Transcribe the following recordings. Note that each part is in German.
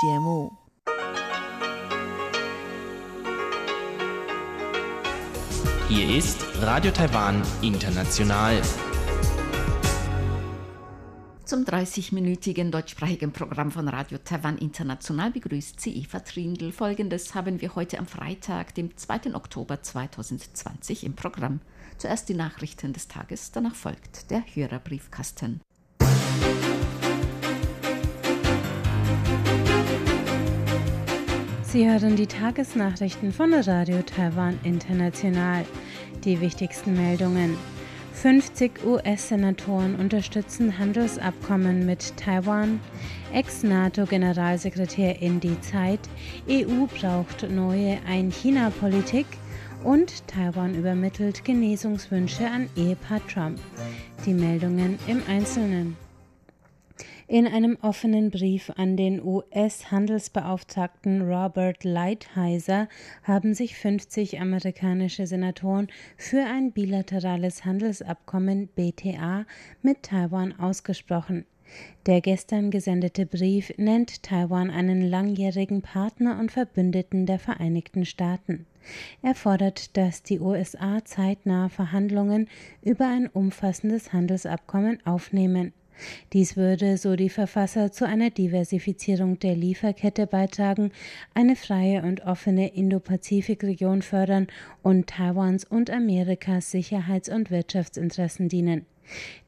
节目。Hier ist Radio Taiwan International. Zum 30-minütigen deutschsprachigen Programm von Radio Taiwan International begrüßt sie Eva Trindl. Folgendes haben wir heute am Freitag, dem 2. Oktober 2020 im Programm. Zuerst die Nachrichten des Tages, danach folgt der Hörerbriefkasten. Sie hören die Tagesnachrichten von Radio Taiwan International. Die wichtigsten Meldungen. 50 US-Senatoren unterstützen Handelsabkommen mit Taiwan. Ex-NATO-Generalsekretär in die Zeit. EU braucht neue Ein-China-Politik. Und Taiwan übermittelt Genesungswünsche an Ehepaar Trump. Die Meldungen im Einzelnen. In einem offenen Brief an den US-Handelsbeauftragten Robert Lighthizer haben sich 50 amerikanische Senatoren für ein bilaterales Handelsabkommen BTA mit Taiwan ausgesprochen. Der gestern gesendete Brief nennt Taiwan einen langjährigen Partner und Verbündeten der Vereinigten Staaten. Er fordert, dass die USA zeitnah Verhandlungen über ein umfassendes Handelsabkommen aufnehmen. Dies würde, so die Verfasser, zu einer Diversifizierung der Lieferkette beitragen, eine freie und offene Indo-Pazifik-Region fördern und Taiwans und Amerikas Sicherheits- und Wirtschaftsinteressen dienen.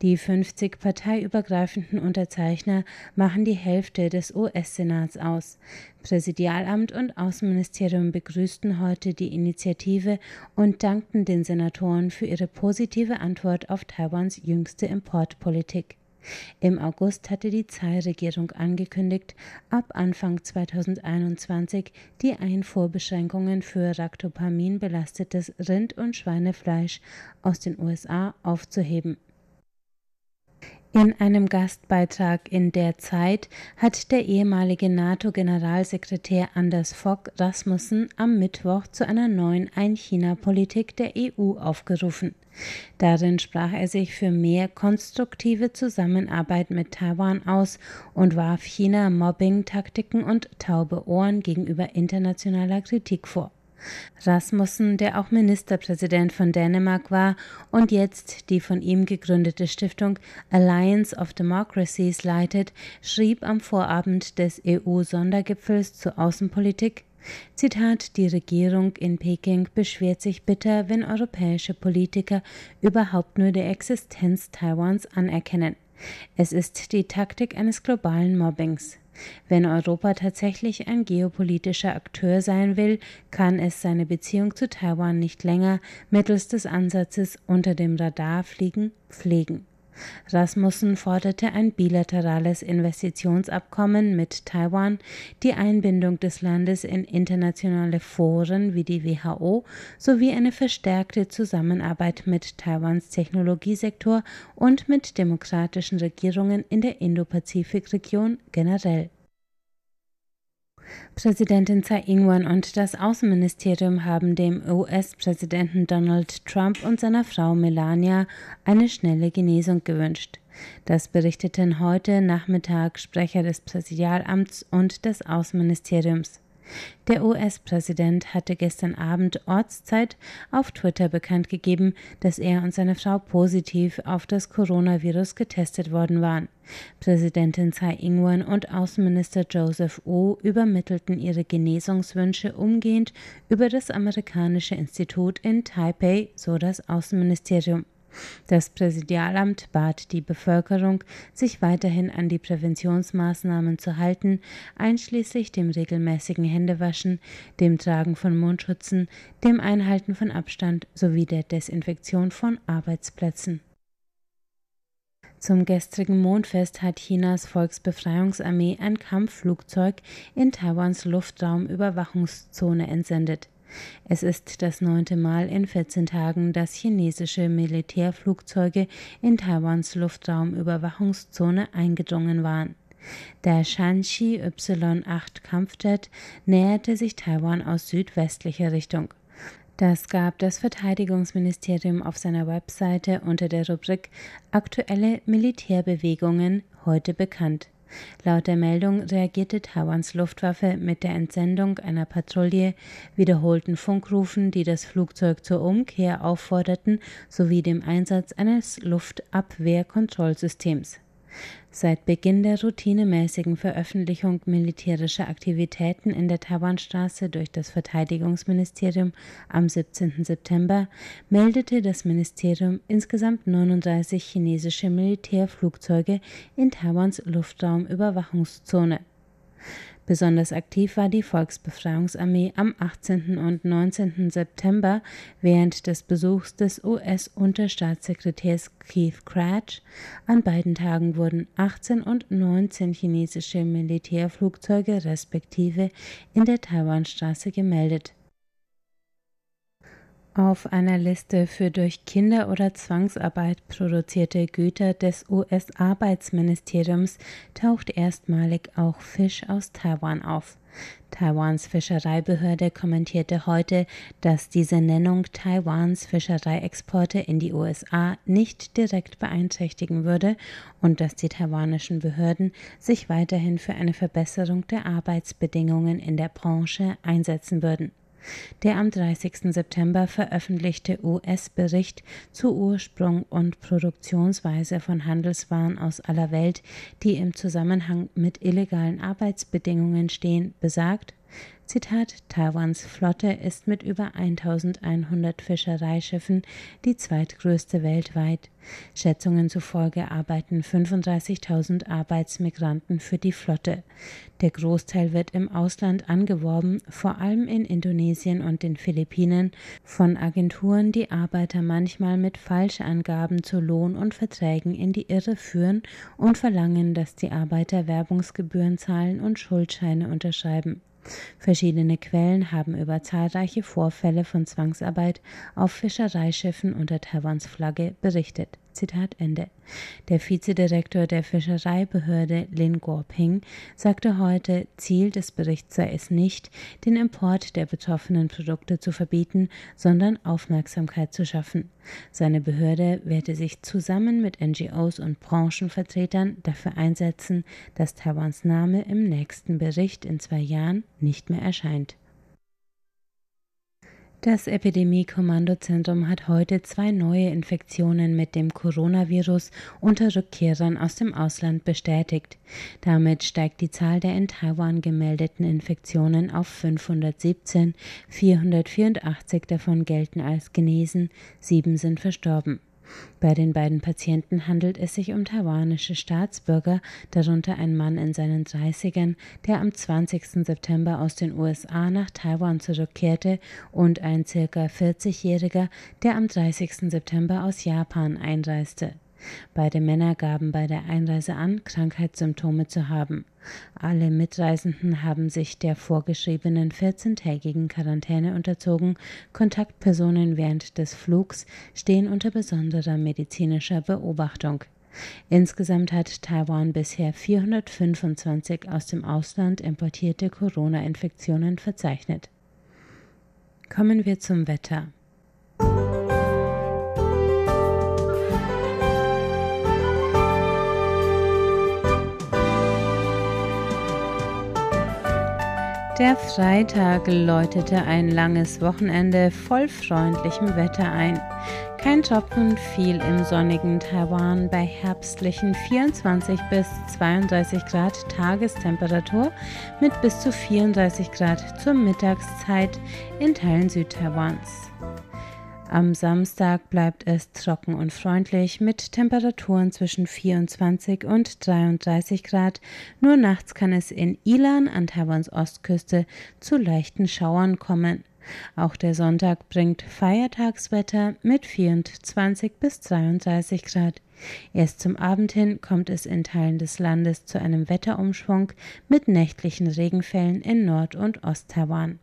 Die 50 parteiübergreifenden Unterzeichner machen die Hälfte des US-Senats aus. Präsidialamt und Außenministerium begrüßten heute die Initiative und dankten den Senatoren für ihre positive Antwort auf Taiwans jüngste Importpolitik. Im August hatte die Tsai-Regierung angekündigt, ab Anfang 2021 die Einfuhrbeschränkungen für Ractopamin belastetes Rind- und Schweinefleisch aus den USA aufzuheben. In einem Gastbeitrag in der Zeit hat der ehemalige NATO-Generalsekretär Anders Fogg Rasmussen am Mittwoch zu einer neuen Ein-China-Politik der EU aufgerufen. Darin sprach er sich für mehr konstruktive Zusammenarbeit mit Taiwan aus und warf China Mobbing-Taktiken und taube Ohren gegenüber internationaler Kritik vor. Rasmussen, der auch Ministerpräsident von Dänemark war und jetzt die von ihm gegründete Stiftung Alliance of Democracies leitet, schrieb am Vorabend des EU-Sondergipfels zur Außenpolitik Zitat, die Regierung in Peking beschwert sich bitter, wenn europäische Politiker überhaupt nur die Existenz Taiwans anerkennen. Es ist die Taktik eines globalen Mobbings. Wenn Europa tatsächlich ein geopolitischer Akteur sein will, kann es seine Beziehung zu Taiwan nicht länger mittels des Ansatzes unter dem Radar fliegen pflegen. Rasmussen forderte ein bilaterales Investitionsabkommen mit Taiwan, die Einbindung des Landes in internationale Foren wie die WHO sowie eine verstärkte Zusammenarbeit mit Taiwans Technologiesektor und mit demokratischen Regierungen in der Indo-Pazifik-Region generell. Präsidentin Tsai Ing-wen und das Außenministerium haben dem US-Präsidenten Donald Trump und seiner Frau Melania eine schnelle Genesung gewünscht. Das berichteten heute Nachmittag Sprecher des Präsidialamts und des Außenministeriums. Der US-Präsident hatte gestern Abend Ortszeit auf Twitter bekannt gegeben, dass er und seine Frau positiv auf das Coronavirus getestet worden waren. Präsidentin Tsai Ing-wen und Außenminister Joseph Wu übermittelten ihre Genesungswünsche umgehend über das amerikanische Institut in Taipei, so das Außenministerium. Das Präsidialamt bat die Bevölkerung, sich weiterhin an die Präventionsmaßnahmen zu halten, einschließlich dem regelmäßigen Händewaschen, dem Tragen von Mundschutzen, dem Einhalten von Abstand sowie der Desinfektion von Arbeitsplätzen. Zum gestrigen Mondfest hat Chinas Volksbefreiungsarmee ein Kampfflugzeug in Taiwans Luftraumüberwachungszone entsendet. Es ist das neunte Mal in 14 Tagen, dass chinesische Militärflugzeuge in Taiwans Luftraumüberwachungszone eingedrungen waren. Der Shanxi Y-8 Kampfjet näherte sich Taiwan aus südwestlicher Richtung. Das gab das Verteidigungsministerium auf seiner Webseite unter der Rubrik Aktuelle Militärbewegungen heute bekannt. Laut der Meldung reagierte Taiwans Luftwaffe mit der Entsendung einer Patrouille, wiederholten Funkrufen, die das Flugzeug zur Umkehr aufforderten, sowie dem Einsatz eines Luftabwehrkontrollsystems. Seit Beginn der routinemäßigen Veröffentlichung militärischer Aktivitäten in der Taiwanstraße durch das Verteidigungsministerium am 17. September meldete das Ministerium insgesamt 39 chinesische Militärflugzeuge in Taiwans Luftraumüberwachungszone. Besonders aktiv war die Volksbefreiungsarmee am 18. und 19. September während des Besuchs des US-Unterstaatssekretärs Keith Cratch. An beiden Tagen wurden 18 und 19 chinesische Militärflugzeuge respektive in der Taiwanstraße gemeldet. Auf einer Liste für durch Kinder- oder Zwangsarbeit produzierte Güter des US-Arbeitsministeriums taucht erstmalig auch Fisch aus Taiwan auf. Taiwans Fischereibehörde kommentierte heute, dass diese Nennung Taiwans Fischereiexporte in die USA nicht direkt beeinträchtigen würde und dass die taiwanischen Behörden sich weiterhin für eine Verbesserung der Arbeitsbedingungen in der Branche einsetzen würden. Der am 30. September veröffentlichte US-Bericht zu Ursprung und Produktionsweise von Handelswaren aus aller Welt, die im Zusammenhang mit illegalen Arbeitsbedingungen stehen, besagt, Zitat: Taiwans Flotte ist mit über 1100 Fischereischiffen die zweitgrößte weltweit. Schätzungen zufolge arbeiten 35.000 Arbeitsmigranten für die Flotte. Der Großteil wird im Ausland angeworben, vor allem in Indonesien und den Philippinen, von Agenturen, die Arbeiter manchmal mit Falschangaben zu Lohn und Verträgen in die Irre führen und verlangen, dass die Arbeiter Werbungsgebühren zahlen und Schuldscheine unterschreiben. Verschiedene Quellen haben über zahlreiche Vorfälle von Zwangsarbeit auf Fischereischiffen unter Taiwans Flagge berichtet Zitat Ende. Der Vizedirektor der Fischereibehörde Lin Guoping sagte heute, Ziel des Berichts sei es nicht, den Import der betroffenen Produkte zu verbieten, sondern Aufmerksamkeit zu schaffen. Seine Behörde werde sich zusammen mit NGOs und Branchenvertretern dafür einsetzen, dass Taiwans Name im nächsten Bericht in zwei Jahren nicht mehr erscheint. Das Epidemie-Kommandozentrum hat heute zwei neue Infektionen mit dem Coronavirus unter Rückkehrern aus dem Ausland bestätigt. Damit steigt die Zahl der in Taiwan gemeldeten Infektionen auf 517, 484 davon gelten als genesen, sieben sind verstorben. Bei den beiden Patienten handelt es sich um taiwanische Staatsbürger, darunter ein Mann in seinen Dreißigern, der am 20. September aus den USA nach Taiwan zurückkehrte, und ein circa 40-Jähriger, der am 30. September aus Japan einreiste. Beide Männer gaben bei der Einreise an, Krankheitssymptome zu haben. Alle Mitreisenden haben sich der vorgeschriebenen 14-tägigen Quarantäne unterzogen. Kontaktpersonen während des Flugs stehen unter besonderer medizinischer Beobachtung. Insgesamt hat Taiwan bisher 425 aus dem Ausland importierte Corona-Infektionen verzeichnet. Kommen wir zum Wetter. Der Freitag läutete ein langes Wochenende voll freundlichem Wetter ein. Kein Tropfen fiel im sonnigen Taiwan bei herbstlichen 24 bis 32 Grad Tagestemperatur mit bis zu 34 Grad zur Mittagszeit in Teilen Südtaiwans. Am Samstag bleibt es trocken und freundlich mit Temperaturen zwischen 24 und 33 Grad. Nur nachts kann es in Ilan an Taiwans Ostküste zu leichten Schauern kommen. Auch der Sonntag bringt Feiertagswetter mit 24 bis 33 Grad. Erst zum Abend hin kommt es in Teilen des Landes zu einem Wetterumschwung mit nächtlichen Regenfällen in Nord- und Osttaiwan.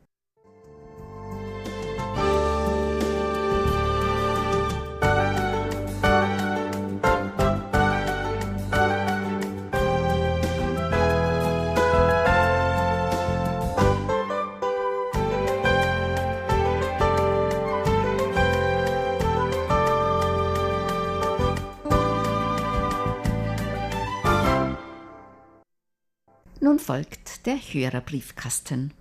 Nun folgt der Hörerbriefkasten.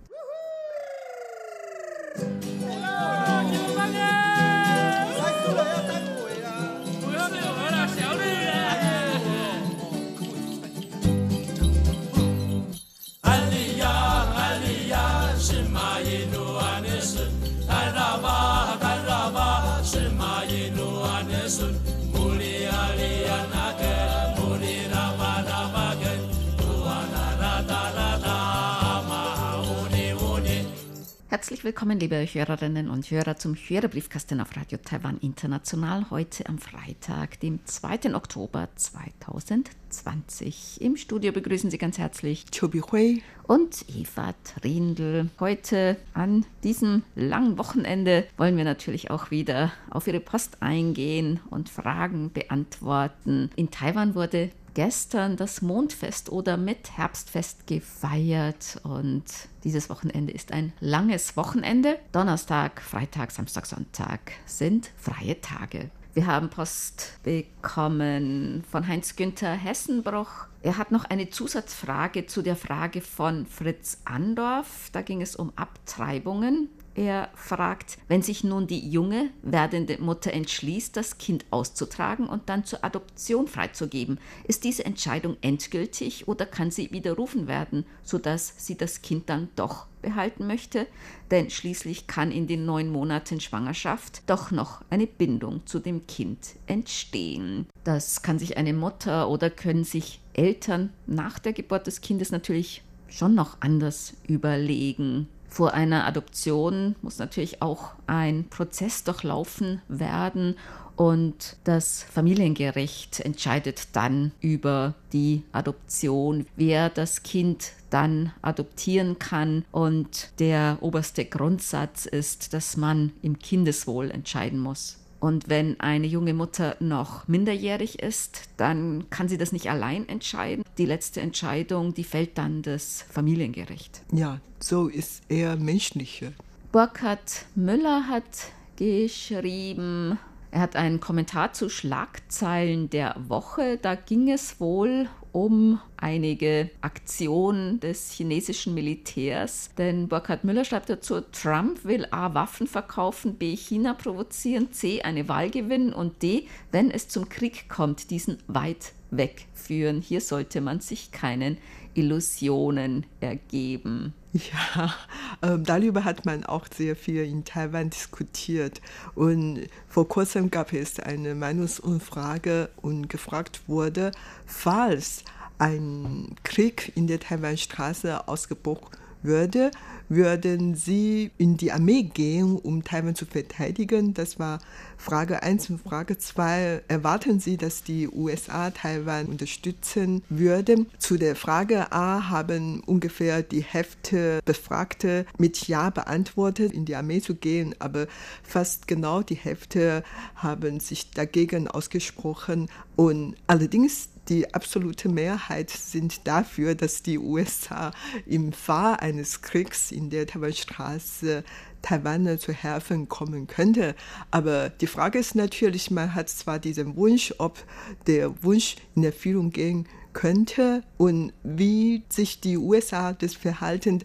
Herzlich willkommen, liebe Hörerinnen und Hörer, zum Hörerbriefkasten auf Radio Taiwan International. Heute am Freitag, dem 2. Oktober 2020. Im Studio begrüßen Sie ganz herzlich Chobi Hui und Eva Trindl. Heute an diesem langen Wochenende wollen wir natürlich auch wieder auf Ihre Post eingehen und Fragen beantworten. In Taiwan wurde gestern das Mondfest oder mit Herbstfest gefeiert und dieses Wochenende ist ein langes Wochenende. Donnerstag, Freitag, Samstag, Sonntag sind freie Tage. Wir haben Post bekommen von Heinz-Günther Hessenbruch. Er hat noch eine Zusatzfrage zu der Frage von Fritz Andorf. Da ging es um Abtreibungen. Er fragt, wenn sich nun die junge werdende Mutter entschließt, das Kind auszutragen und dann zur Adoption freizugeben, ist diese Entscheidung endgültig oder kann sie widerrufen werden, sodass sie das Kind dann doch behalten möchte? Denn schließlich kann in den neun Monaten Schwangerschaft doch noch eine Bindung zu dem Kind entstehen. Das kann sich eine Mutter oder können sich Eltern nach der Geburt des Kindes natürlich schon noch anders überlegen. Vor einer Adoption muss natürlich auch ein Prozess durchlaufen werden und das Familiengericht entscheidet dann über die Adoption, wer das Kind dann adoptieren kann. Und der oberste Grundsatz ist, dass man im Kindeswohl entscheiden muss. Und wenn eine junge Mutter noch minderjährig ist, dann kann sie das nicht allein entscheiden. Die letzte Entscheidung, die fällt dann das Familiengericht. Ja, so ist er menschlicher. Burkhard Müller hat geschrieben, er hat einen Kommentar zu Schlagzeilen der Woche. Da ging es wohl um einige Aktionen des chinesischen Militärs. Denn Burkhard Müller schreibt dazu, Trump will A. Waffen verkaufen, B. China provozieren, C. eine Wahl gewinnen und D. wenn es zum Krieg kommt, diesen weit wegführen. Hier sollte man sich keinen Illusionen ergeben. Ja, äh, darüber hat man auch sehr viel in Taiwan diskutiert. Und vor kurzem gab es eine Meinungsumfrage und gefragt wurde, falls ein Krieg in der Taiwanstraße ausgebrochen würde, würden Sie in die Armee gehen, um Taiwan zu verteidigen? Das war Frage 1 und Frage 2. Erwarten Sie, dass die USA Taiwan unterstützen würden? Zu der Frage A haben ungefähr die Hälfte Befragte mit Ja beantwortet, in die Armee zu gehen, aber fast genau die Hälfte haben sich dagegen ausgesprochen. Und allerdings die absolute Mehrheit sind dafür, dass die USA im Fall eines Kriegs in der Taiwanstraße Taiwan zu helfen kommen könnte. Aber die Frage ist natürlich, man hat zwar diesen Wunsch, ob der Wunsch in Erfüllung gehen könnte und wie sich die USA das verhalten,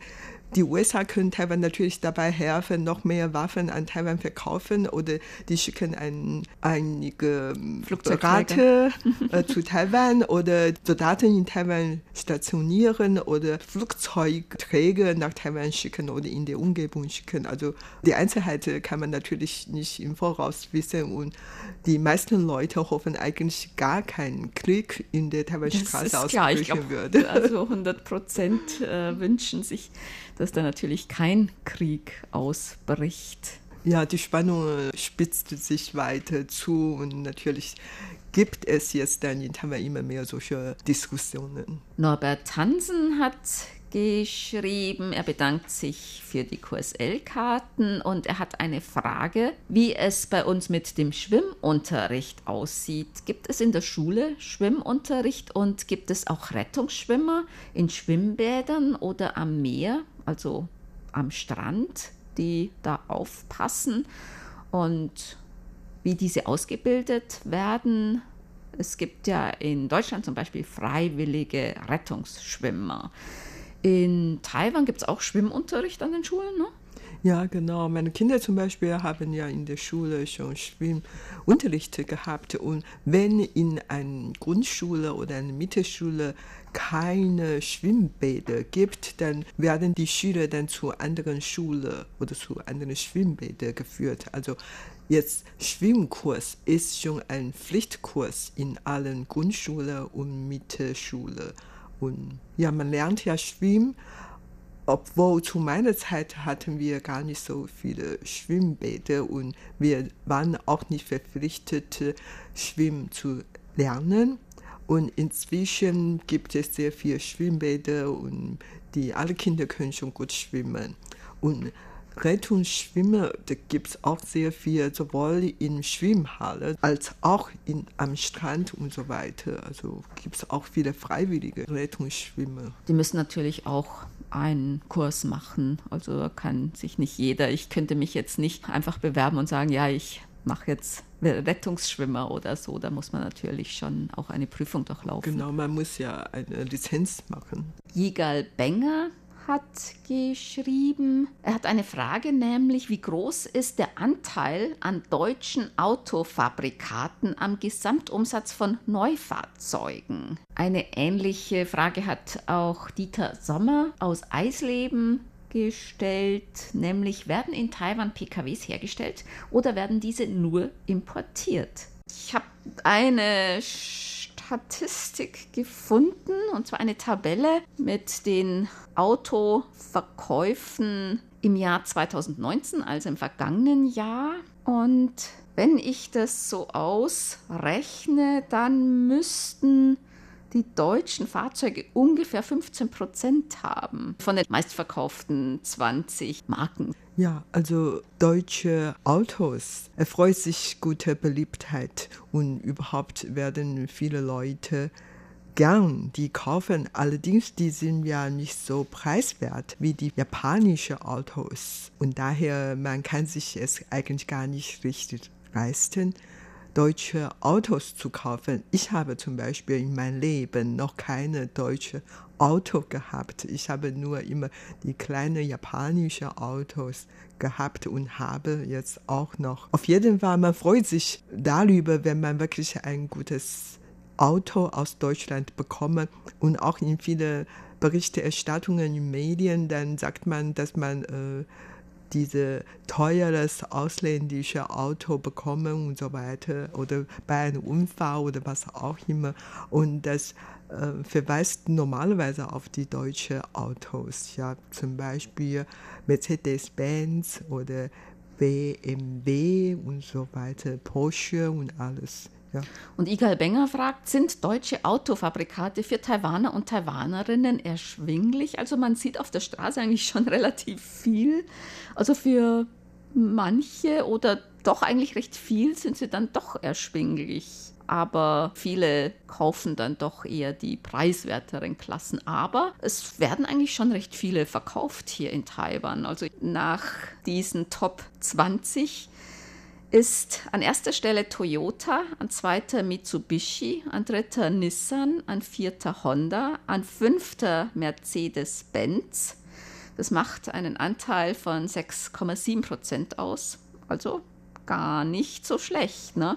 die USA können Taiwan natürlich dabei helfen, noch mehr Waffen an Taiwan verkaufen oder die schicken ein, einige Flugzeuge äh, zu Taiwan oder Soldaten in Taiwan stationieren oder Flugzeugträger nach Taiwan schicken oder in der Umgebung schicken. Also die Einzelheiten kann man natürlich nicht im Voraus wissen und die meisten Leute hoffen eigentlich gar keinen Krieg in der Taiwanstraße ausbrechen würde. Also 100 Prozent äh, wünschen sich dass da natürlich kein Krieg ausbricht. Ja, die Spannung spitzt sich weiter zu und natürlich gibt es jetzt dann in Taiwan immer mehr solche Diskussionen. Norbert Hansen hat geschrieben. Er bedankt sich für die QSL-Karten und er hat eine Frage, wie es bei uns mit dem Schwimmunterricht aussieht. Gibt es in der Schule Schwimmunterricht und gibt es auch Rettungsschwimmer in Schwimmbädern oder am Meer, also am Strand, die da aufpassen und wie diese ausgebildet werden? Es gibt ja in Deutschland zum Beispiel freiwillige Rettungsschwimmer. In Taiwan gibt es auch Schwimmunterricht an den Schulen, ne? Ja, genau. Meine Kinder zum Beispiel haben ja in der Schule schon Schwimmunterricht gehabt. Und wenn in einer Grundschule oder einer Mittelschule keine Schwimmbäder gibt, dann werden die Schüler dann zu anderen Schulen oder zu anderen Schwimmbädern geführt. Also jetzt Schwimmkurs ist schon ein Pflichtkurs in allen Grundschulen und Mittelschulen. Und ja, man lernt ja Schwimmen obwohl zu meiner Zeit hatten wir gar nicht so viele Schwimmbäder und wir waren auch nicht verpflichtet, Schwimmen zu lernen. Und inzwischen gibt es sehr viele Schwimmbäder und die alle Kinder können schon gut schwimmen. Und Rettungsschwimmer, da gibt es auch sehr viel, sowohl in Schwimmhalle als auch in, am Strand und so weiter. Also gibt es auch viele freiwillige Rettungsschwimmer. Die müssen natürlich auch einen Kurs machen. Also kann sich nicht jeder, ich könnte mich jetzt nicht einfach bewerben und sagen, ja, ich mache jetzt Rettungsschwimmer oder so. Da muss man natürlich schon auch eine Prüfung durchlaufen. Genau, man muss ja eine Lizenz machen. Jigal Benger hat geschrieben, er hat eine Frage, nämlich wie groß ist der Anteil an deutschen Autofabrikaten am Gesamtumsatz von Neufahrzeugen? Eine ähnliche Frage hat auch Dieter Sommer aus Eisleben gestellt, nämlich werden in Taiwan PKWs hergestellt oder werden diese nur importiert? Ich habe eine Statistik gefunden, und zwar eine Tabelle mit den Autoverkäufen im Jahr 2019, also im vergangenen Jahr. Und wenn ich das so ausrechne, dann müssten die deutschen Fahrzeuge ungefähr 15 Prozent haben von den meistverkauften 20 Marken. Ja, also deutsche Autos erfreut sich guter Beliebtheit und überhaupt werden viele Leute gern die kaufen. Allerdings, die sind ja nicht so preiswert wie die japanischen Autos. Und daher, man kann sich es eigentlich gar nicht richtig leisten deutsche Autos zu kaufen. Ich habe zum Beispiel in meinem Leben noch keine deutsche Auto gehabt. Ich habe nur immer die kleinen japanischen Autos gehabt und habe jetzt auch noch. Auf jeden Fall, man freut sich darüber, wenn man wirklich ein gutes Auto aus Deutschland bekommt und auch in viele Berichterstattungen in Medien, dann sagt man, dass man äh, diese teures ausländische Auto bekommen und so weiter oder bei einem Unfall oder was auch immer. Und das äh, verweist normalerweise auf die deutschen Autos. Ja, zum Beispiel Mercedes-Benz oder BMW und so weiter, Porsche und alles. Ja. Und Igal Benger fragt, sind deutsche Autofabrikate für Taiwaner und Taiwanerinnen erschwinglich? Also man sieht auf der Straße eigentlich schon relativ viel. Also für manche oder doch eigentlich recht viel sind sie dann doch erschwinglich. Aber viele kaufen dann doch eher die preiswerteren Klassen. Aber es werden eigentlich schon recht viele verkauft hier in Taiwan. Also nach diesen Top 20 ist an erster Stelle Toyota, an zweiter Mitsubishi, an dritter Nissan, an vierter Honda, an fünfter Mercedes-Benz. Das macht einen Anteil von 6,7 Prozent aus. Also gar nicht so schlecht. Ne?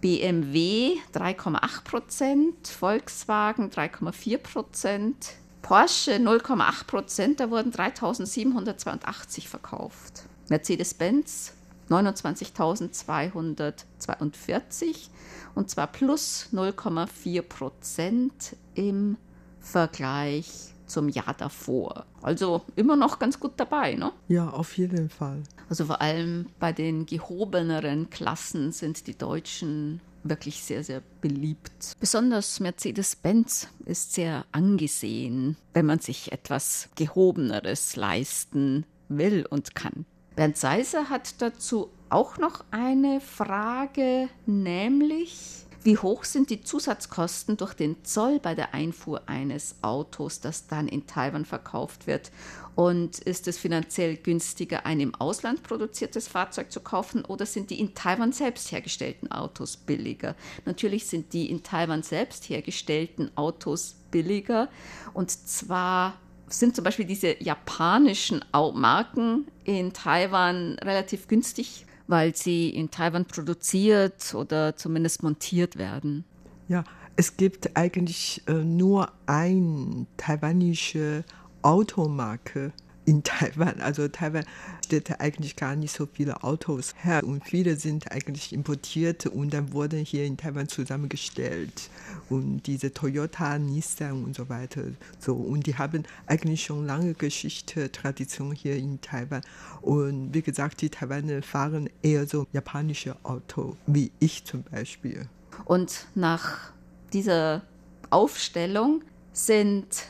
BMW 3,8 Prozent, Volkswagen 3,4 Prozent, Porsche 0,8 Prozent, da wurden 3782 verkauft. Mercedes-Benz 29.242 und zwar plus 0,4 Prozent im Vergleich zum Jahr davor. Also immer noch ganz gut dabei, ne? Ja, auf jeden Fall. Also vor allem bei den gehobeneren Klassen sind die Deutschen wirklich sehr, sehr beliebt. Besonders Mercedes-Benz ist sehr angesehen, wenn man sich etwas Gehobeneres leisten will und kann. Bernd Seiser hat dazu auch noch eine Frage, nämlich wie hoch sind die Zusatzkosten durch den Zoll bei der Einfuhr eines Autos, das dann in Taiwan verkauft wird? Und ist es finanziell günstiger, ein im Ausland produziertes Fahrzeug zu kaufen oder sind die in Taiwan selbst hergestellten Autos billiger? Natürlich sind die in Taiwan selbst hergestellten Autos billiger und zwar sind zum Beispiel diese japanischen Marken in Taiwan relativ günstig, weil sie in Taiwan produziert oder zumindest montiert werden. Ja, es gibt eigentlich äh, nur eine taiwanische Automarke in Taiwan. Also Taiwan stellt eigentlich gar nicht so viele Autos her und viele sind eigentlich importiert und dann wurden hier in Taiwan zusammengestellt. Und diese Toyota, Nissan und so weiter. So. Und die haben eigentlich schon lange Geschichte, Tradition hier in Taiwan. Und wie gesagt, die Taiwaner fahren eher so japanische Auto, wie ich zum Beispiel. Und nach dieser Aufstellung sind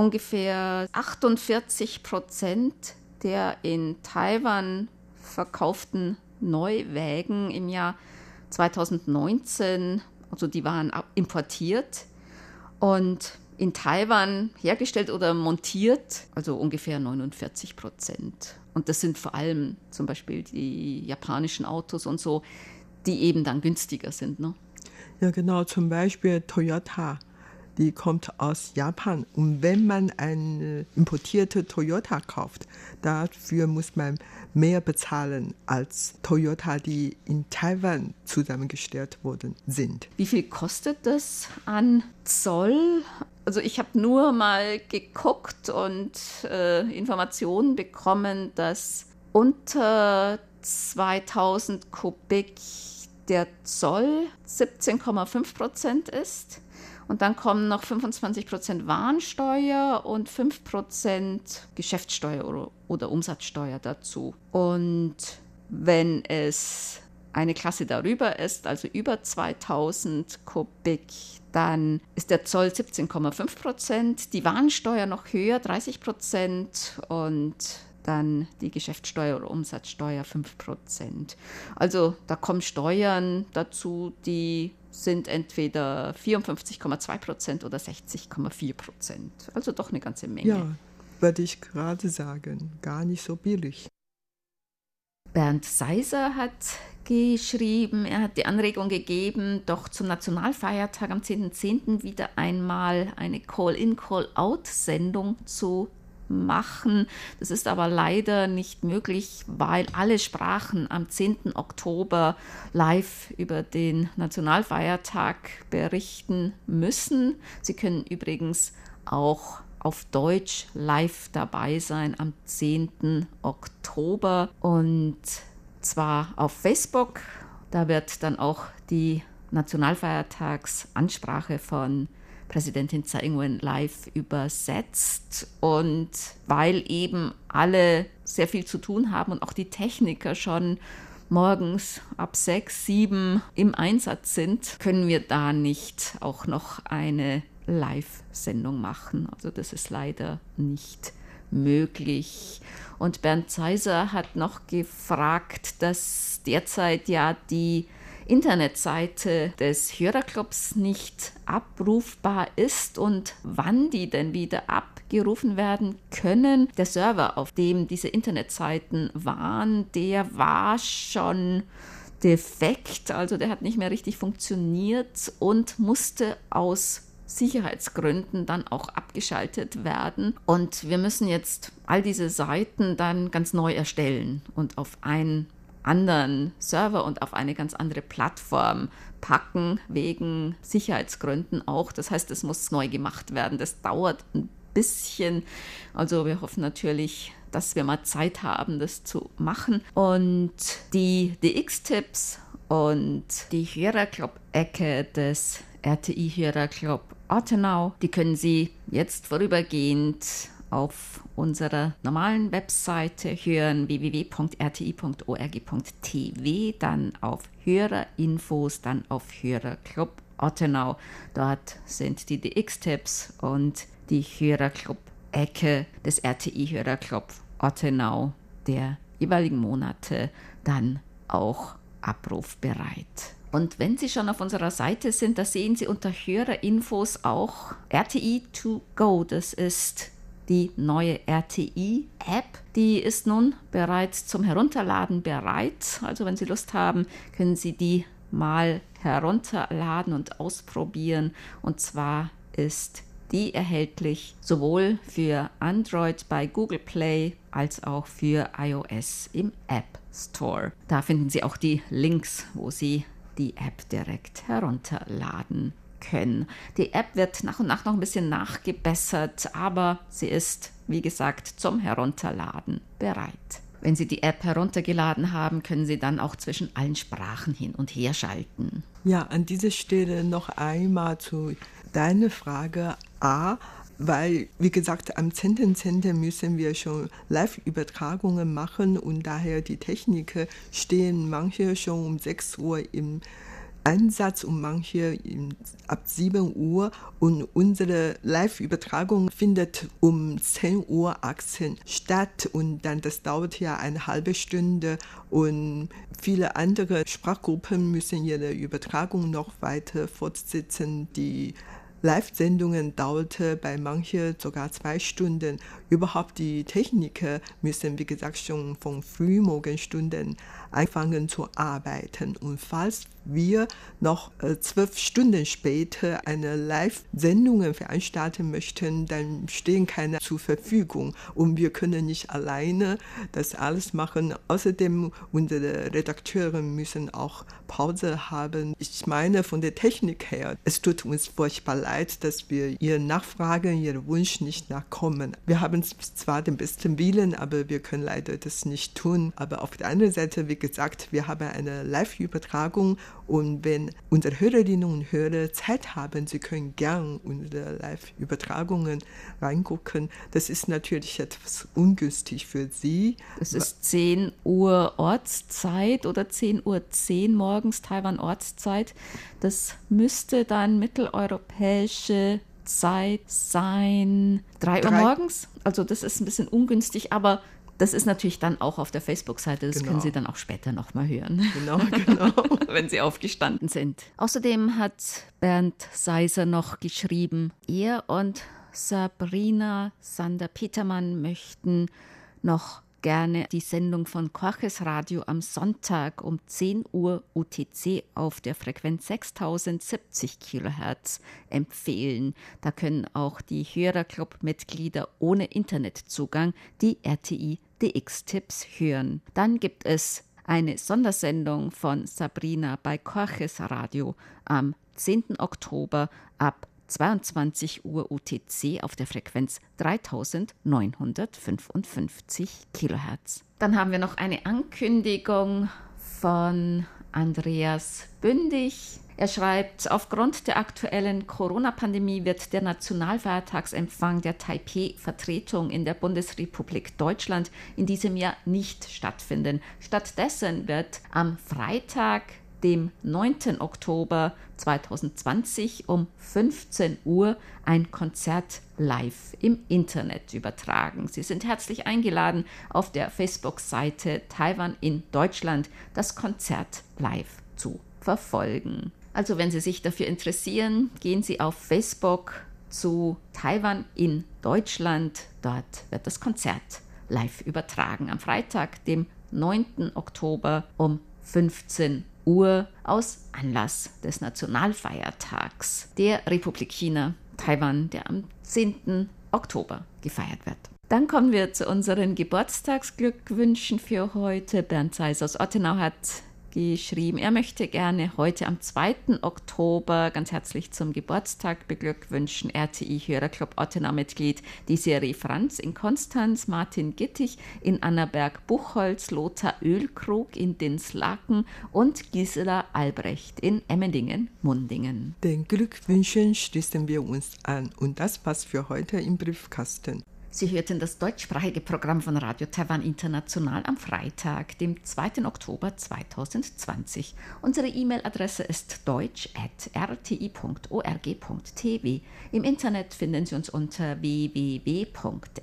ungefähr 48 Prozent der in Taiwan verkauften Neuwägen im Jahr 2019, also die waren importiert und in Taiwan hergestellt oder montiert, also ungefähr 49 Prozent. Und das sind vor allem zum Beispiel die japanischen Autos und so, die eben dann günstiger sind. Ne? Ja, genau, zum Beispiel Toyota die kommt aus Japan. Und wenn man eine importierte Toyota kauft, dafür muss man mehr bezahlen als Toyota, die in Taiwan zusammengestellt worden sind. Wie viel kostet das an Zoll? Also ich habe nur mal geguckt und äh, Informationen bekommen, dass unter 2000 Kubik der Zoll 17,5 Prozent ist. Und dann kommen noch 25 Prozent Warensteuer und 5 Prozent Geschäftssteuer oder, oder Umsatzsteuer dazu. Und wenn es eine Klasse darüber ist, also über 2000 Kubik, dann ist der Zoll 17,5 Prozent, die Warensteuer noch höher, 30 Prozent und dann die Geschäftssteuer oder Umsatzsteuer 5 Prozent. Also da kommen Steuern dazu, die sind entweder 54,2 Prozent oder 60,4 Prozent. Also doch eine ganze Menge. Ja, würde ich gerade sagen, gar nicht so billig. Bernd Seiser hat geschrieben, er hat die Anregung gegeben, doch zum Nationalfeiertag am 10.10. .10. wieder einmal eine Call-in, Call-out-Sendung zu machen. Das ist aber leider nicht möglich, weil alle Sprachen am 10. Oktober live über den Nationalfeiertag berichten müssen. Sie können übrigens auch auf Deutsch live dabei sein am 10. Oktober und zwar auf Facebook. Da wird dann auch die Nationalfeiertagsansprache von Präsidentin Tsai Ing-wen live übersetzt. Und weil eben alle sehr viel zu tun haben und auch die Techniker schon morgens ab sechs, sieben im Einsatz sind, können wir da nicht auch noch eine Live-Sendung machen. Also das ist leider nicht möglich. Und Bernd Zeiser hat noch gefragt, dass derzeit ja die Internetseite des Hörerclubs nicht abrufbar ist und wann die denn wieder abgerufen werden können. Der Server, auf dem diese Internetseiten waren, der war schon defekt, also der hat nicht mehr richtig funktioniert und musste aus Sicherheitsgründen dann auch abgeschaltet werden. Und wir müssen jetzt all diese Seiten dann ganz neu erstellen und auf ein anderen Server und auf eine ganz andere Plattform packen, wegen Sicherheitsgründen auch. Das heißt, es muss neu gemacht werden. Das dauert ein bisschen. Also wir hoffen natürlich, dass wir mal Zeit haben, das zu machen. Und die DX-Tipps und die Hörerclub-Ecke des RTI-Hörerclub Ortenau, die können Sie jetzt vorübergehend auf unserer normalen Webseite hören www.rti.org.tv, dann auf Hörerinfos, dann auf Hörerclub Ottenau. Dort sind die DX-Tipps und die Hörerclub-Ecke des RTI Hörerclub Ottenau der jeweiligen Monate dann auch abrufbereit. Und wenn Sie schon auf unserer Seite sind, da sehen Sie unter Hörerinfos auch RTI to go. Das ist die neue RTI-App. Die ist nun bereits zum Herunterladen bereit. Also wenn Sie Lust haben, können Sie die mal herunterladen und ausprobieren. Und zwar ist die erhältlich sowohl für Android bei Google Play als auch für iOS im App Store. Da finden Sie auch die Links, wo Sie die App direkt herunterladen können. Die App wird nach und nach noch ein bisschen nachgebessert, aber sie ist, wie gesagt, zum Herunterladen bereit. Wenn Sie die App heruntergeladen haben, können Sie dann auch zwischen allen Sprachen hin und her schalten. Ja, an dieser Stelle noch einmal zu deiner Frage A weil, wie gesagt, am 10.10. müssen wir schon Live-Übertragungen machen und daher die Techniker stehen manche schon um 6 Uhr im Einsatz und manche ab 7 Uhr und unsere Live-Übertragung findet um 10 Uhr 18 statt und dann das dauert ja eine halbe Stunde und viele andere Sprachgruppen müssen ihre Übertragung noch weiter fortsetzen. Die Live-Sendungen dauerte bei manchen sogar zwei Stunden. Überhaupt die Techniker müssen, wie gesagt, schon von Frühmorgenstunden anfangen zu arbeiten. Und falls wir noch äh, zwölf Stunden später eine Live-Sendung veranstalten möchten, dann stehen keine zur Verfügung und wir können nicht alleine das alles machen. Außerdem unsere Redakteure müssen auch Pause haben. Ich meine von der Technik her, es tut uns furchtbar leid, dass wir Ihren Nachfragen, Ihren Wunsch nicht nachkommen. Wir haben zwar den besten Willen, aber wir können leider das nicht tun. Aber auf der anderen Seite, wie gesagt, wir haben eine Live-Übertragung und wenn unsere Hörerinnen und Hörer Zeit haben, sie können gern unsere Live-Übertragungen reingucken. Das ist natürlich etwas ungünstig für sie. Es ist 10 Uhr Ortszeit oder 10 Uhr 10 morgens Taiwan Ortszeit. Das müsste dann mitteleuropäische Zeit sein. 3 Uhr morgens. Also das ist ein bisschen ungünstig, aber das ist natürlich dann auch auf der Facebook-Seite. Das genau. können Sie dann auch später nochmal hören. Genau, genau. Wenn Sie aufgestanden sind. Außerdem hat Bernd Seiser noch geschrieben, er und Sabrina Sander-Petermann möchten noch gerne die Sendung von Korches Radio am Sonntag um 10 Uhr UTC auf der Frequenz 6070 kHz empfehlen. Da können auch die Hörerclub-Mitglieder ohne Internetzugang die RTI DX-Tipps hören. Dann gibt es eine Sondersendung von Sabrina bei Korches Radio am 10. Oktober ab 22 Uhr UTC auf der Frequenz 3955 kHz. Dann haben wir noch eine Ankündigung von Andreas Bündig. Er schreibt, aufgrund der aktuellen Corona-Pandemie wird der Nationalfeiertagsempfang der Taipei-Vertretung in der Bundesrepublik Deutschland in diesem Jahr nicht stattfinden. Stattdessen wird am Freitag, dem 9. Oktober 2020 um 15 Uhr ein Konzert live im Internet übertragen. Sie sind herzlich eingeladen, auf der Facebook-Seite Taiwan in Deutschland das Konzert live zu verfolgen. Also wenn Sie sich dafür interessieren, gehen Sie auf Facebook zu Taiwan in Deutschland. Dort wird das Konzert live übertragen am Freitag, dem 9. Oktober um 15 Uhr. Aus Anlass des Nationalfeiertags der Republik China, Taiwan, der am 10. Oktober gefeiert wird. Dann kommen wir zu unseren Geburtstagsglückwünschen für heute. Bernd Seis aus Ottenau hat geschrieben, er möchte gerne heute am 2. Oktober ganz herzlich zum Geburtstag beglückwünschen. RTI-Hörerclub Ottenau-Mitglied die Serie Franz in Konstanz, Martin Gittich in Annaberg-Buchholz, Lothar Ölkrug in Dinslaken und Gisela Albrecht in Emmendingen-Mundingen. Den Glückwünschen schließen wir uns an und das passt für heute im Briefkasten. Sie hörten das deutschsprachige Programm von Radio Taiwan International am Freitag, dem 2. Oktober 2020. Unsere E-Mail-Adresse ist deutsch.rti.org.tv. Im Internet finden Sie uns unter www.rti.org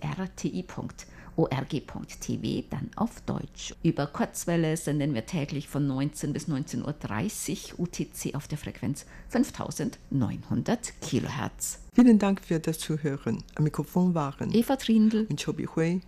org.tv, dann auf Deutsch. Über Kurzwelle senden wir täglich von 19 bis 19.30 Uhr UTC auf der Frequenz 5900 kHz. Vielen Dank für das Zuhören. Am Mikrofon waren Eva Trindl und Chobi Hui.